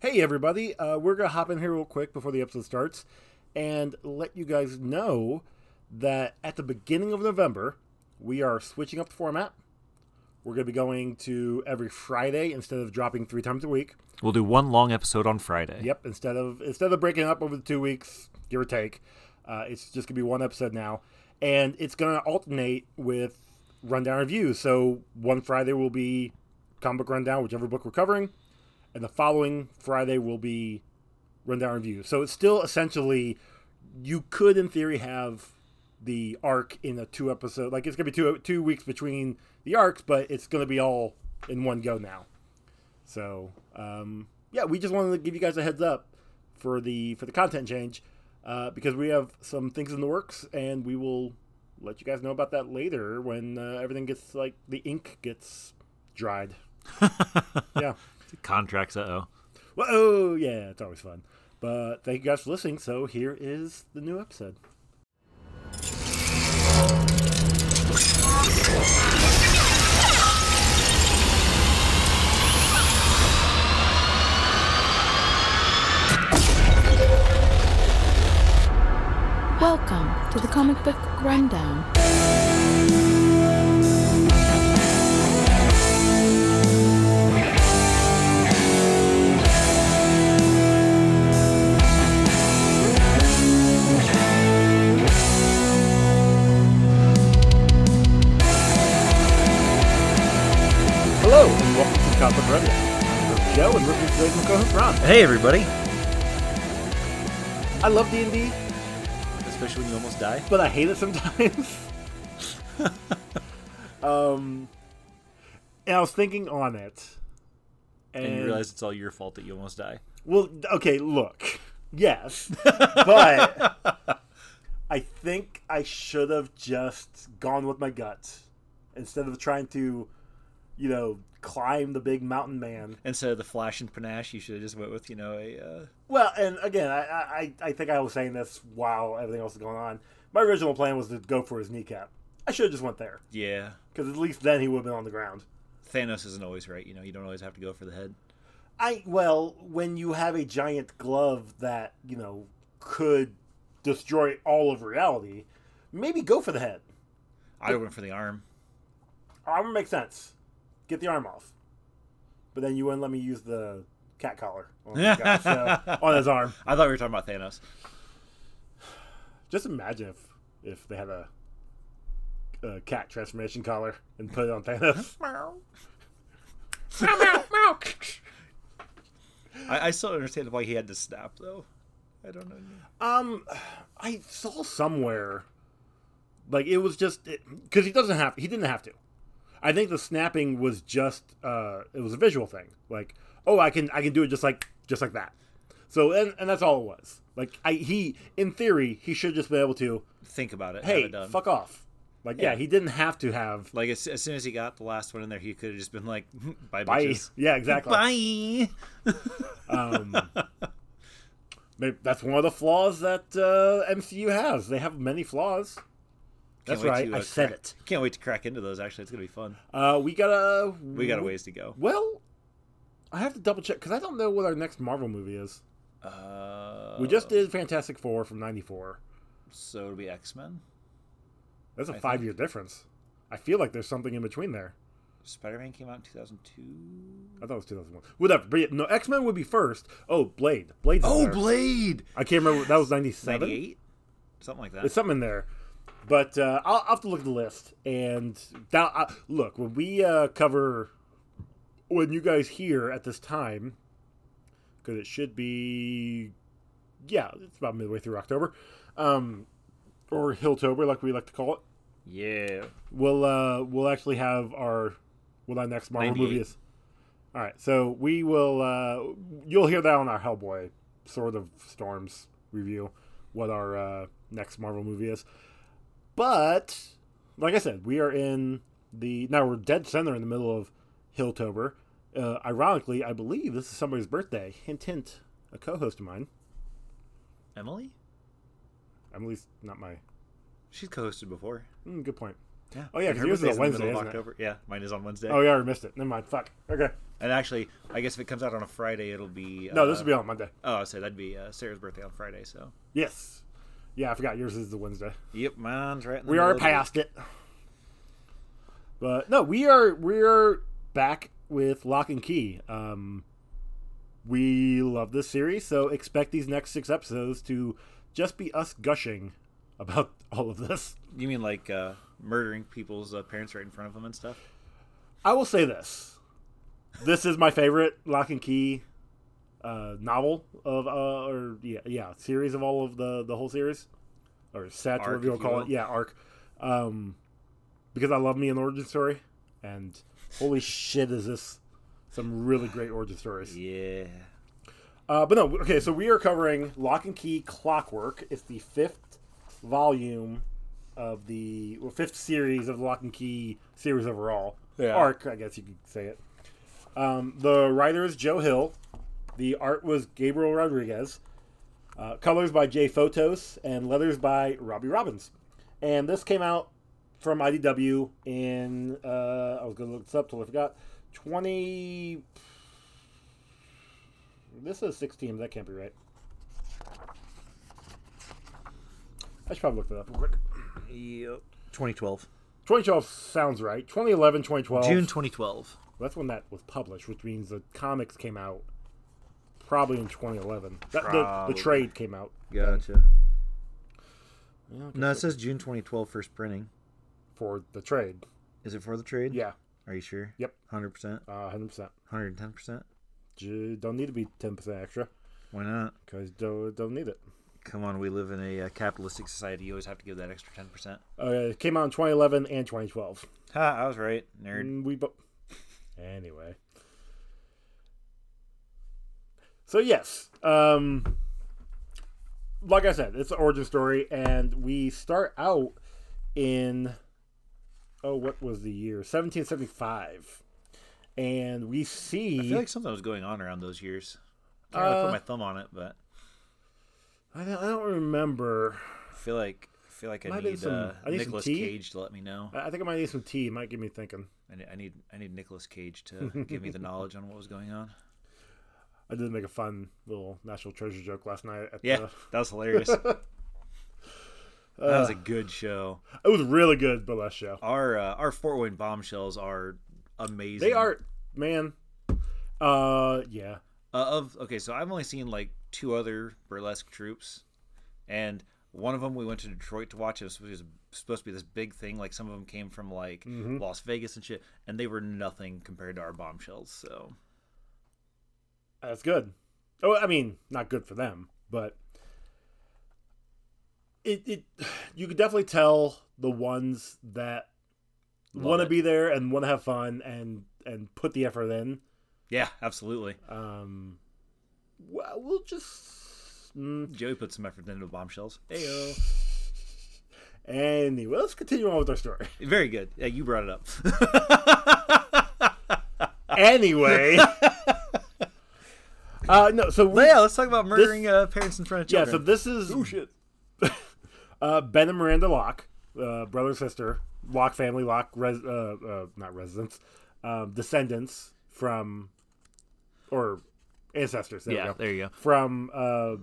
Hey, everybody. Uh, we're going to hop in here real quick before the episode starts and let you guys know that at the beginning of November, we are switching up the format. We're going to be going to every Friday instead of dropping three times a week. We'll do one long episode on Friday. Yep. Instead of instead of breaking up over the two weeks, give or take, uh, it's just gonna be one episode now, and it's gonna alternate with rundown reviews. So one Friday will be comic book rundown, whichever book we're covering, and the following Friday will be rundown review. So it's still essentially you could, in theory, have the arc in a two episode. Like it's gonna be two two weeks between the arcs, but it's gonna be all in one go now. So um, yeah, we just wanted to give you guys a heads up for the for the content change uh, because we have some things in the works, and we will let you guys know about that later when uh, everything gets like the ink gets dried. yeah. Contracts, uh oh. Well, oh yeah, it's always fun. But thank you guys for listening. So here is the new episode. Welcome to the Comic Book Rundown. Joe with me today is my co-host Ron. Hey, everybody. I love D and D, Especially when you almost die. but I hate it sometimes. um, and I was thinking on it, and, And you realize it's all your fault that you almost die. Well, okay, look. Yes. but I think I should have just gone with my gut instead of trying to, you know, climb the big mountain man. Instead of the flash and panache, you should have just went with, you know, a. Uh... Well, and again, I, I, I think I was saying this while everything else was going on. My original plan was to go for his kneecap. I should have just went there Yeah. because at least then he would have been on the ground. Thanos isn't always right, you know, you don't always have to go for the head. I well, when you have a giant glove that you know could destroy all of reality, maybe go for the head. I went for the arm. Arm makes sense. Get the arm off, but then you wouldn't let me use the cat collar on, the guy, so- on his arm. I thought we were talking about Thanos. Just imagine if if they had a, a cat transformation collar and put it on Thanos. I, I still understand why he had to snap, though. I don't know. Um, I saw somewhere, like it was just because he doesn't have he didn't have to. I think the snapping was just uh, it was a visual thing. Like, oh, I can I can do it just like just like that. So and and that's all it was. Like I he in theory he should just be able to Think about it. have hey it done. fuck off. Like yeah. Yeah. he didn't have to have Like, as, as soon as he got the last one in there, he could have just been like, bye, bye. bitches. Yeah, exactly. Bye. Um, maybe that's one of the flaws that uh, MCU has. They have many flaws. That's right. to, I uh, said crack- it. Can't wait to crack into those. Actually, it's gonna be fun. Uh, we got a We got a ways to go. Well, I have to double check because I don't know what our next Marvel movie is. Uh, We just did Fantastic Four from '94. so it'll be X Men. That's a I think- five-year difference. I feel like there's something in between there. Spider Man came out in two thousand two. I thought it was 2001. Whatever. But yeah, no, X Men would be first. Oh, Blade. Blade's in Oh. Blade. I can't remember. That was '97. Ninety eight, something like that. There's something in there. But uh, I'll, I'll have to look at the list. And that, uh, look, when we uh, cover, when you guys hear at this time, because it should be, yeah, it's about midway through October, um, or Hilltober, like we like to call it. yeah. We'll uh, we'll actually have our what our next Marvel movie is. All right, so we will. Uh, you'll hear that on our Hellboy Sword of Storms review. What our uh, next Marvel movie is, but like I said, we are in the now we're dead center in the middle of Hilltober. Uh, ironically, I believe this is somebody's birthday. Hint, hint. A co-host of mine. Emily. Emily's not my. She's co-hosted before. Mm, good point. Yeah. Oh, yeah, because her yours is on in the middle Wednesday, isn't it? October. Yeah, mine is on Wednesday. Oh, yeah, I missed it. Never mind. Fuck. Okay. And actually, I guess if it comes out on a Friday, it'll be. No, uh, this will be on Monday. Oh, I said that'd be uh, Sarah's birthday on Friday. So. Yes. Yeah, I forgot yours is the Wednesday. Yep, mine's right. In the We are of the week. past it. But no, we are we are back with Locke & Key. Um, we love this series, so expect these next six episodes to just be us gushing about all of this. You mean like uh, murdering people's uh, parents right in front of them and stuff? I will say this: this is my favorite Locke & Key uh, novel of uh, or yeah yeah series of all of the the whole series or set Arc, whatever you if want you to call it. Yeah, arc. Um, because I love me an origin story, and holy shit, is this some really great origin stories. Yeah. Uh, but no, okay, so we are covering Locke & Key Clockwork. It's the fifth volume of the well, fifth series of the Locke & Key series overall. Yeah. Arc, I guess you could say it. Um, the writer is Joe Hill. The art was Gabriel Rodriguez. Uh, colors by Jay Fotos and leathers by Robbie Robbins. And this came out from IDW in uh, I was going to look this up till I forgot. Twenty. This is sixteen. That can't be right. I should probably look that up real quick. Yep. 2012. 2012 sounds right. 2011, 2012. June 2012. That's when that was published, which means the comics came out probably in 2011. That- the, the trade came out. Gotcha. Yeah, No, it says June 2012 first printing. for the trade. Is it for the trade? Yeah, Are you sure? Yep. 100%? uh, 100%. 110%? J- Don't need to be 10% extra Why not? because don't, don't need it. Come on, we live in a uh, capitalistic society. You always have to give that extra 10%. Uh, it came out in 2011 and 2012. Ha, I was right. Nerd. Mm, we bo- anyway. So yes, um, like I said, it's an origin story, and we start out in oh, what was the year? 1775, and we see. I feel like something was going on around those years. I can't really Uh, put my thumb on it, but I don't, I don't remember. I feel like I feel like I Might need, some- uh, I need Nicolas. Cage to let me know. I I think I might need some tea. It might get me thinking. I need I need, I need Nicolas Cage to give me the knowledge on what was going on. I did make a fun little national treasure joke last night. At Yeah, the, that was hilarious. that was a good show. it was really good, but last show. Our uh, our Fort Wayne bombshells are amazing. They are, man. Uh, yeah. uh, of okay. So I've only seen like two other burlesque troupes, and one of them we went to Detroit to watch. It was, it was supposed to be this big thing. Like some of them came from like Mm-hmm. Las Vegas and shit, and they were nothing compared to our bombshells. So That's good. Oh, I mean, not good for them, but it it you could definitely tell the ones that want to be there and want to have fun and and put the effort in. yeah, absolutely. Um, well, we'll just mm, Joey put some effort into bombshells. Heyo. anyway. Let's continue on with our story. Very good. Yeah, you brought it up. anyway, uh, no. So we, yeah, let's talk about murdering uh, parents in front of children. yeah. So this is oh shit. uh, Ben and Miranda Locke, uh, brother and sister, Locke family, Locke res- uh, uh, not residents, um, descendants from or ancestors. There we Yeah, go. there you go. From uh,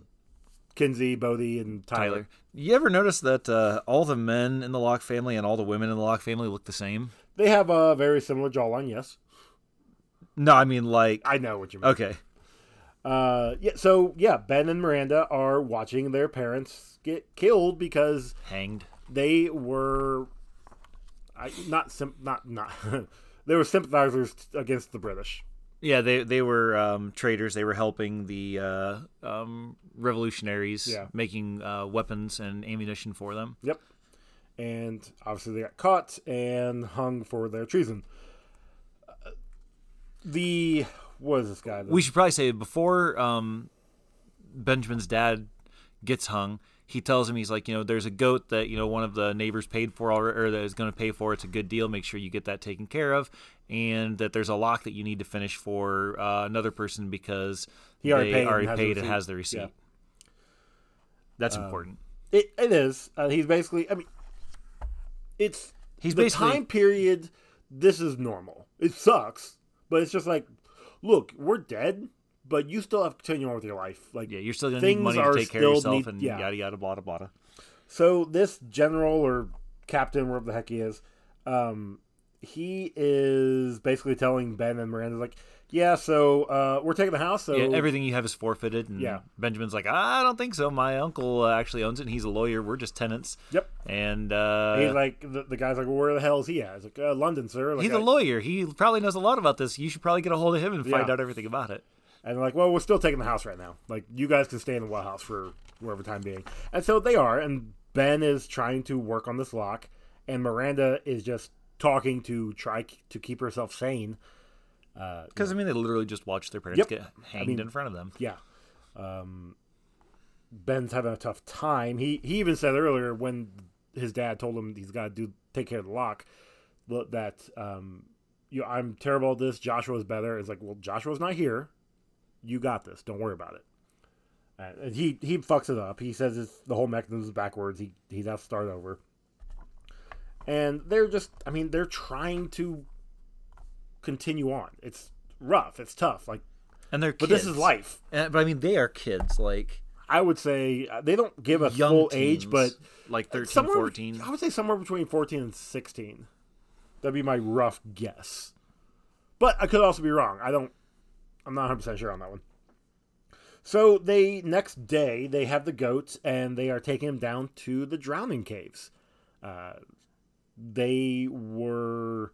Kinsey, Bodie, and Tyler. Tyler. You ever notice that uh, all the men in the Locke family and all the women in the Locke family look the same? They have a very similar jawline. Yes, No, I mean like I know what you mean. okay. Uh, yeah. So yeah, Ben and Miranda are watching their parents get killed because Hanged. they were I, not sim- not not they were sympathizers against the British. Yeah, they they were um, traders. They were helping the uh, um, revolutionaries, Yeah. making uh, weapons and ammunition for them. Yep. And obviously they got caught and hung for their treason. Uh, The what is this guy? The- We should probably say before um, Benjamin's dad gets hung, he tells him he's like, you know, there's a goat that you know one of the neighbors paid for already, or that is going to pay for. It's a good deal. Make sure you get that taken care of, and that there's a lock that you need to finish for uh, another person because He already they paid and already has the paid and receipt. has the receipt. Yeah. Um, That's important. It, it is. Uh, he's basically. I mean, it's He's the basically time period. This is normal. It sucks, but it's just like, look, we're dead, but you still have to continue on with your life. Like, yeah, you're still gonna need money to take care of yourself need- and yeah. yada yada blah blah. So this general or captain, wherever the heck he is, um, he is basically telling Ben and Miranda like, yeah, so uh, we're taking the house. So yeah, everything you have is forfeited. And Yeah. Benjamin's like, I don't think so. My uncle uh, actually owns it. and He's a lawyer. We're just tenants. Yep. And uh, he's like, the, the guy's like, well, where the hell is he at? He's like, uh, London, sir. Like, he's I- a lawyer. He probably knows a lot about this. You should probably get a hold of him and find Yeah. out everything about it. And they're like, well, we're still taking the house right now. Like, you guys can stay in the well house for whatever time being. And so they are. And Ben is trying to work on this lock, and Miranda is just talking to try to keep herself sane. Uh, Because I mean, they literally just watched their parents Yep. get hanged mean- in front of them. yeah. Um, Ben's having a tough time. He he even said earlier when his dad told him he's got to do take care of the lock that um, you know, I'm terrible at this. Joshua's better. It's like, well, Joshua's not here. You got this. Don't worry about it. Uh, And he he fucks it up. He says it's the whole mechanism is backwards. He he has to start over. And they're just, I mean, they're trying to continue on. It's rough. It's tough. Like, And they're but kids. this is life. And, but I mean, they are kids. Like I would say uh, they don't give a full teens, age, but like 13, somewhere, 14. I would say somewhere between 14 and 16. That'd be my rough guess. But I could also be wrong. I don't, I'm not 100% sure on that one. So they, next day, they have the goats and they are taking him down to the drowning caves. Uh, they were,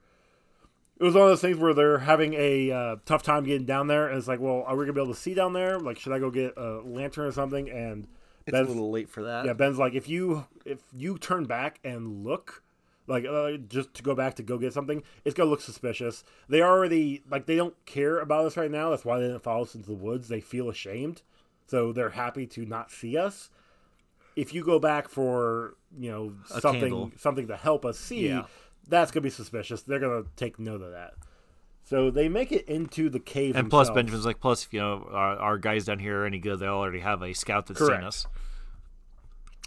it was one of those things where they're having a uh, tough time getting down there. And it's like, well, are we going to be able to see down there? Like, should I go get a lantern or something? And It's Ben's- a little late for that. yeah, Ben's like, if you if you turn back and look, like uh, just to go back to go get something, it's gonna look suspicious. They already like they don't care about us right now. That's why they didn't follow us into the woods. They feel ashamed, so they're happy to not see us. If you go back for you know A something candle. something to help us see, Yeah. That's gonna be suspicious. They're gonna take note of that. So they make it into the cave. And plus, themselves. Benjamin's like, plus, if you know, our, our guys down here are any good, they already have a scout that's Correct. seen us.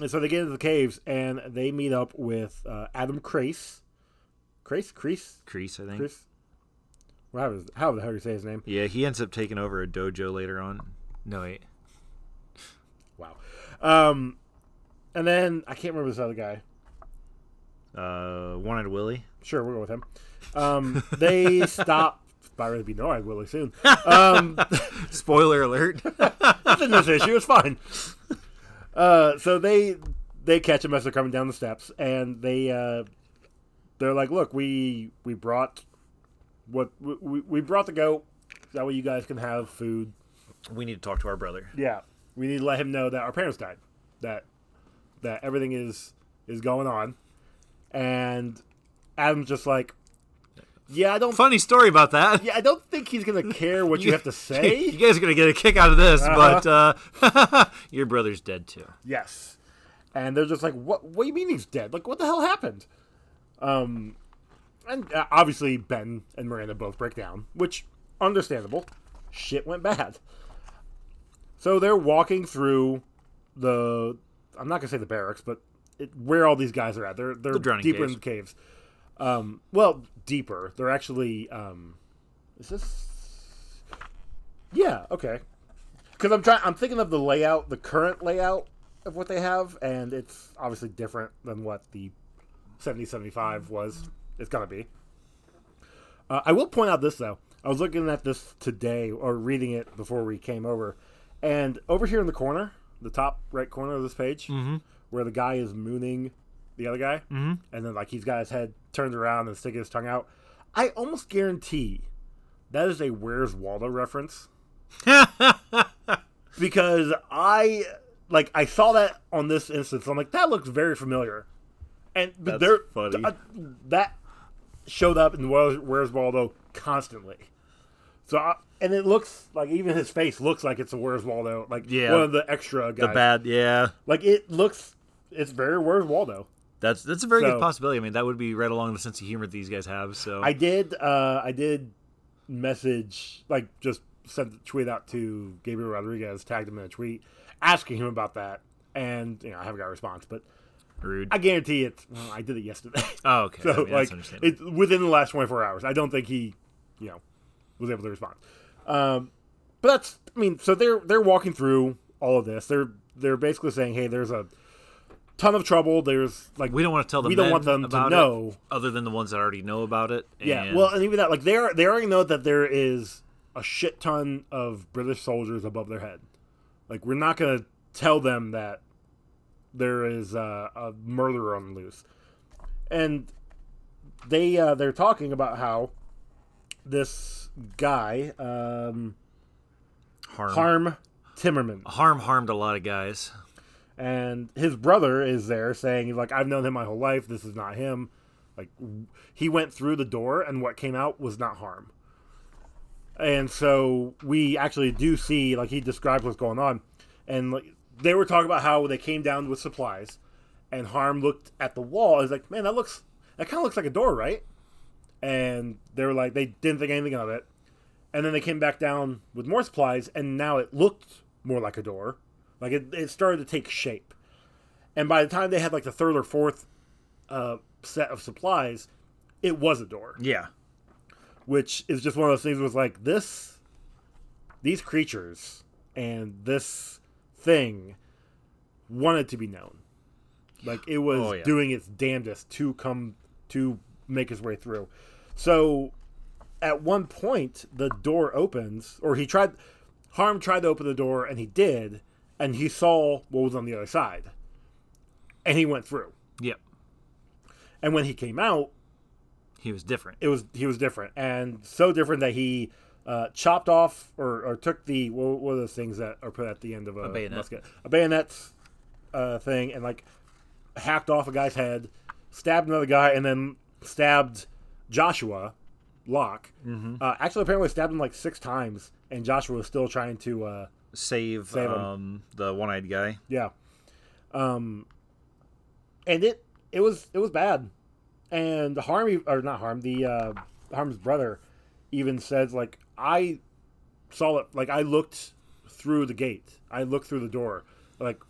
And so they get into the caves and they meet up with uh, Adam Crace. Crace? Crease? Crease, I think. Chris? Well, how, how the hell do you say his name? Yeah, he ends up taking over a dojo later on. No, wait. Wow. Um, and then I can't remember this other guy. Uh, One Eyed Willie. Sure, we'll go with him. Um, they stop. By really be no eyed Willie soon. Um, Spoiler alert. that's in this issue. It's fine. Uh, so they they catch him as they're coming down the steps, and they uh, they're like, "Look, we we brought what we- we brought the goat. That way, you guys can have food. we need to talk to our brother. Yeah, we need to let him know that our parents died. That that everything is is going on." And Adam's just like, "Yeah, I don't. Funny story about that. Yeah, I don't think he's gonna care what you have to say. you guys are gonna get a kick out of this, Uh-huh. but uh, your brother's dead too. Yes. And they're just like, "What? What do you mean he's dead? Like, what the hell happened?" Um, and uh, obviously Ben and Miranda both break down, which understandable. Shit went bad. So they're walking through the. I'm not gonna say the barracks, but it, where all these guys are at. They're they're deeper caves. in the caves. Um, well, deeper. They're actually. Um, is this? Yeah. Okay. Because I'm trying. I'm thinking of the layout, the current layout of what they have, and it's obviously different than what the 7075 was. It's gonna be. Uh, I will point out this though. I was looking at this today, or reading it before we came over, and over here in the corner, the top right corner of this page, where the guy is mooning the other guy, mm-hmm. and then like he's got his head turned around and sticking his tongue out. I almost guarantee that is a Where's Waldo reference because I like I saw that on this instance. I'm like, that looks very familiar, and That's there funny. uh, that showed up in Where's, Where's Waldo constantly. So I, and it looks like even his face looks like it's a Where's Waldo, like Yeah. one of the extra guys. The bad, yeah. like it looks, it's very Where's Waldo. That's that's a very So- good possibility. I mean, that would be right along the sense of humor that these guys have. So I did, uh, I did message like just sent tweet out to Gabriel Rodriguez, tagged him in a tweet, asking him about that, and you know I haven't got a response, but Rude. I guarantee it. Well, I did it yesterday. oh, okay. So I mean, like it's within the last 24 hours. I don't think he, you know, was able to respond. Um, but that's I mean, so they're they're walking through all of this. They're they're basically saying, hey, there's a ton of trouble. There's like we don't want to tell them. we don't want them to know. it, other than the ones that already know about it. yeah. Well, and even that like they are they already know that there is a shit ton of British soldiers above their head. Like we're not gonna tell them that there is uh, a murderer on the loose, and they uh, they're talking about how this guy um, harm. Harm Timmerman harm harmed a lot of guys. And his brother is there saying like I've known him my whole life. This is not him. Like he went through the door and what came out was not harm. And so we actually do see like he describes what's going on, and like they were talking about how they came down with supplies, and Harm looked at the wall. He's like, man, that looks that kind of looks like a door, right? And they were like, they didn't think anything of it. And then they came back down with more supplies, and now it looked more like a door. Like it, it started to take shape. And by the time they had like the third or fourth uh, set of supplies, it was a door, Yeah. which is just one of those things. Was like this, these creatures and this thing wanted to be known. Like it was Oh, yeah. doing its damnedest to come to make his way through. So at one point the door opens or he tried harm tried to open the door and he did and he saw what was on the other side and he went through Yep. and when he came out He was different. it was he was different and so different that he uh, chopped off or, or took the what, what are those things that are put at the end of a, bayonet. musket a bayonet uh, thing and like hacked off a guy's head stabbed another guy and then stabbed joshua locke Mm-hmm. uh, actually apparently stabbed him like six times and joshua was still trying to uh, Save, Save um, the one-eyed guy. Yeah. Um and it it was it was bad. And the Harm or not Harm, the uh Harm's brother even says like I saw it like I looked through the gate. I looked through the door. Like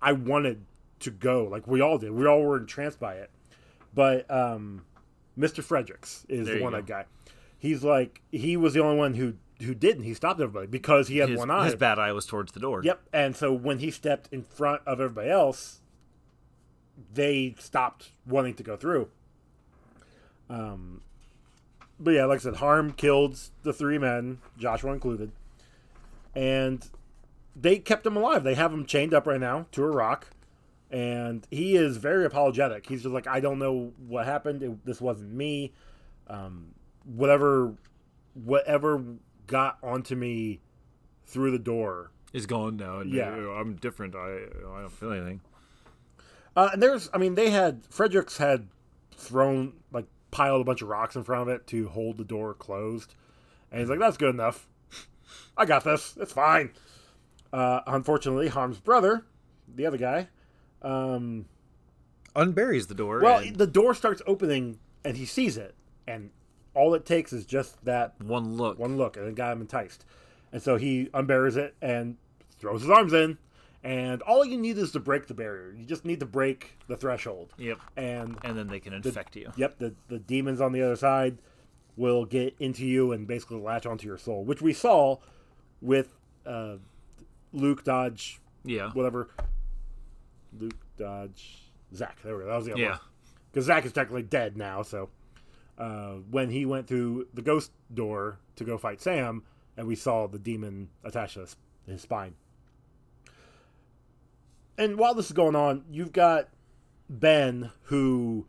I wanted to go. Like we all did. We all were entranced by it. But um Mr. Fredericks is There the one that guy. He's like he was the only one who who didn't. He stopped everybody because he had His, one eye. his bad eye was towards the door. Yep. And so when he stepped in front of everybody else, they stopped wanting to go through. Um, but yeah, like I said, Harm killed the three men, Joshua included, and they kept him alive. They have him chained up right now to a rock, and he is very apologetic. He's just like, I don't know what happened. It, this wasn't me. Um, whatever, whatever got onto me through the door Is gone now. And Yeah. I'm different. I I don't feel anything. Uh, and there's, I mean, they had Fredericks had thrown like piled a bunch of rocks in front of it to hold the door closed, and he's like, "That's good enough. I got this. It's fine." Uh, unfortunately, Harm's brother, the other guy, um, Unburies the door. well, and the door starts opening, and he sees it, and all it takes is just that one look. one look, and it got him enticed, and so he unburies it and throws his arms in. And all you need is to break the barrier. You just need to break the threshold. Yep. And And then they can infect you. Yep, the the demons on the other side will get into you and basically latch onto your soul, which we saw with uh, Luke Dodge, Yeah. whatever. Luke Dodge, Zach. There we go. That was the other one. Yeah. Because Zach is technically dead now. So uh, when he went through the ghost door to go fight Sam, and we saw the demon attached to his, his spine. And while this is going on, you've got Ben who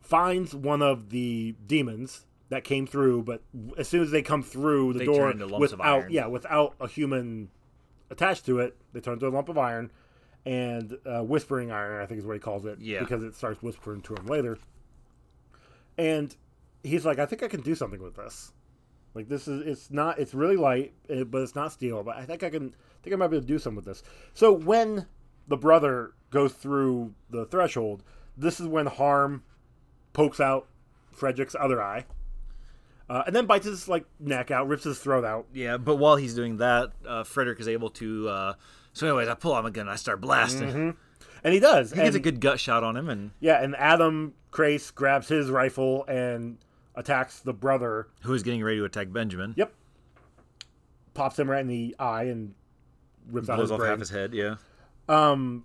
finds one of the demons that came through, but as soon as they come through the They door turn into lumps of without iron. yeah, without a human attached to it, they turn into a lump of iron and uh, whispering iron, I think is what he calls it. Yeah. Because it starts whispering to him later. And he's like, I think I can do something with this. Like this is it's not it's really light, eh, but it's not steel. But I think I can I think I might be able to do something with this. So when the brother goes through the threshold, this is when Harm pokes out Frederick's other eye, uh, and then bites his like neck out, rips his throat out. Yeah, but while he's doing that, uh, Frederick is able to. Uh, so, anyways, I pull out my gun, and I start blasting. Mm-hmm. and he does. He gets a good gut shot on him, and Yeah, and Adam Crace grabs his rifle and attacks the brother. who is getting ready to attack Benjamin. Yep. Pops him right in the eye and rips out Blows his off brain. half his head. Yeah. Um,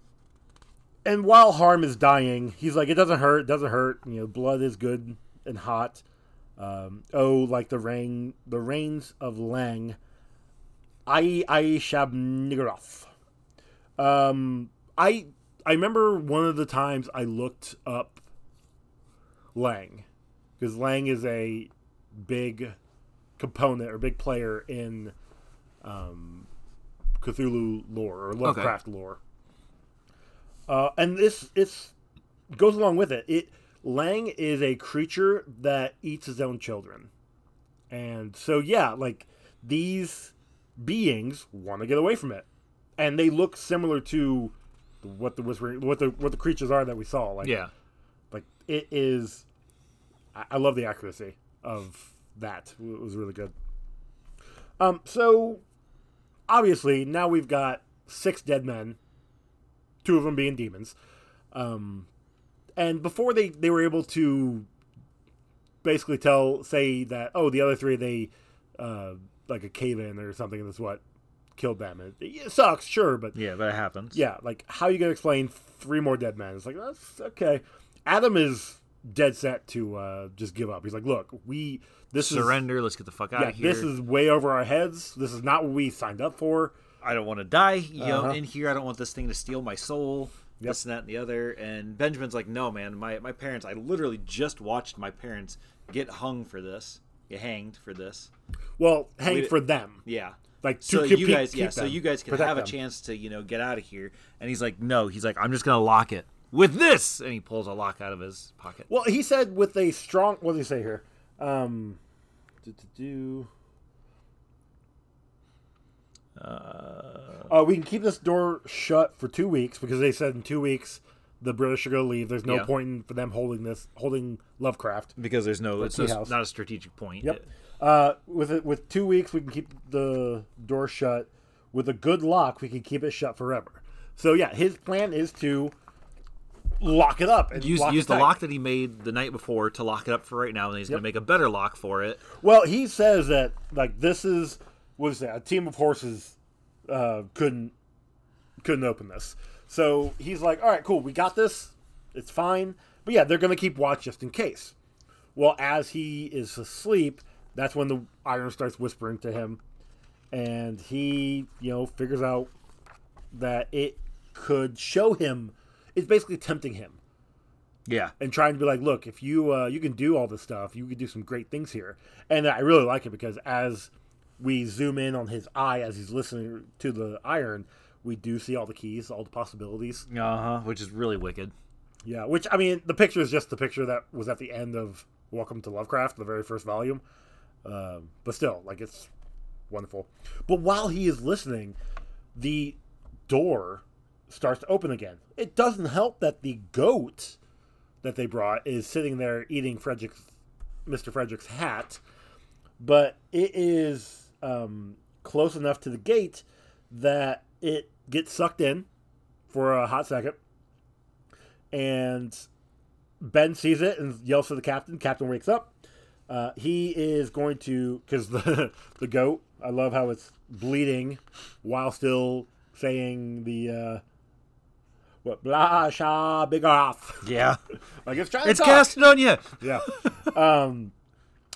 and while Harm is dying, he's like, "It doesn't hurt. Doesn't hurt. You know, blood is good and hot. Um, oh, like the rain, the rains of Lang. I I Shub-Niggurath. Um, I I remember one of the times I looked up Lang because Lang is a big component or big player in um, Cthulhu lore or Lovecraft lore. Uh, and this it's goes along with it. It Lang is a creature that eats his own children, and so yeah, like these beings want to get away from it, and they look similar to what the whispering, what the what the creatures are that we saw. Like Yeah. like it is. I, I love the accuracy of that. It was really good. Um, so obviously now we've got six dead men, two of them being demons. Um, and before they they were able to basically tell say that oh the other three they uh like a cave in or something and that's what killed them. It, it sucks, sure, but Yeah, that happens. yeah, like how you gonna explain three more dead men? It's like that's okay. Adam is dead set to uh, just give up. He's like, look, we this Surrender. Let's get the fuck out yeah, of here. this is way over our heads. This is not what we signed up for. I don't want to die. You know, Uh-huh. in here, I don't want this thing to steal my soul. Yep. This and that and the other. And Benjamin's like, no, man. My my parents. I literally just watched my parents get hung for this. Get hanged for this. Well, hang We- for them. Yeah. Like So keep- you keep- guys, yeah. keep So them, you guys can have a them. chance to you know get out of here. And he's like, no. He's like, I'm just gonna lock it with this. And he pulls a lock out of his pocket. Well, he said with a strong. What did he say here? Um, do, do, do. Uh, we can keep this door shut for two weeks because they said in two weeks the British are going to leave. There's no Yeah. point in, for them holding this, holding Lovecraft. because there's no, it's not a strategic point. Yep. Uh, with it, with two weeks, we can keep the door shut. With a good lock, we can keep it shut forever. So yeah, his plan is to lock it up and Use use the lock that he made the night before to lock it up for right now, and he's Yep. gonna make a better lock for it. Well, he says that like this is what is that? A team of horses uh, couldn't couldn't open this. So he's like, all right, cool, we got this. It's fine. But yeah, they're gonna keep watch just in case. Well, as he is asleep, that's when the iron starts whispering to him, and he, you know, figures out that it could show him. It's basically tempting him Yeah. and trying to be like, look, if you uh, you can do all this stuff, you can do some great things here. And I really like it because as we zoom in on his eye as he's listening to the iron, we do see all the keys, all the possibilities. Uh huh. Which is really wicked. Yeah, which I mean, the picture is just the picture that was at the end of Welcome to Lovecraft, the very first volume. Um, but still, like it's wonderful. But while he is listening, the door starts to open again. It doesn't help that the goat that they brought is sitting there eating Frederick's, Mr. Frederick's hat, but it is um, close enough to the gate that it gets sucked in for a hot second and Ben sees it and yells to the captain. Captain wakes up. Uh, he is going to because the the goat. I love how it's bleeding while still saying the uh, what blah sha big off. Yeah. Like it's trying. it's to casted on you. Yeah. um,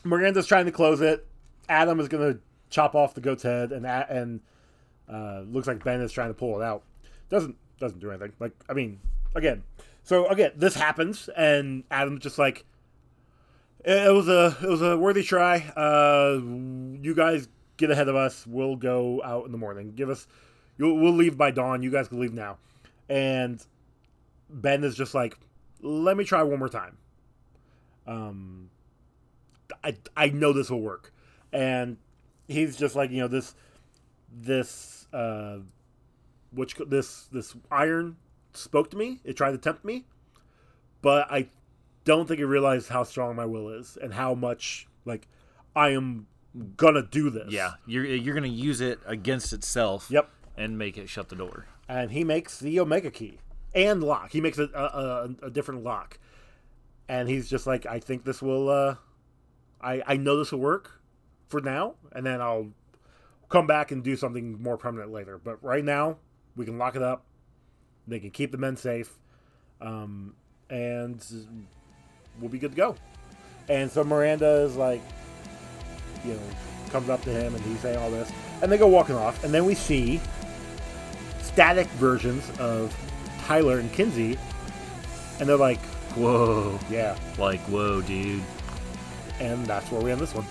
Miranda's trying to close it. Adam is going to chop off the goat's head, and and uh, looks like Ben is trying to pull it out. Doesn't doesn't do anything. Like I mean, again. So again, this happens, and Adam's just like, it was a it was a worthy try. Uh, you guys get ahead of us. We'll go out in the morning. Give us. You'll, we'll leave by dawn. You guys can leave now. And Ben is just like, let me try one more time. Um, I I know this will work, and he's just like you know this this uh, which this this iron spoke to me. It tried to tempt me, but I don't think it realized how strong my will is and how much like I am gonna do this. Yeah. You're you're gonna use it against itself. Yep. And make it shut the door. And he makes the Omega key. and lock. He makes a a, a different lock, and he's just like, I think this will. Uh, I I know this will work for now, and then I'll come back and do something more permanent later. But right now, we can lock it up. They can keep the men safe, um, and we'll be good to go. And so Miranda is like, you know, comes up to him and he's saying all this, and they go walking off, and then we see static versions of Tyler and Kinsey, and they're like, Whoa. yeah, Like, whoa, dude. and that's where we end this one.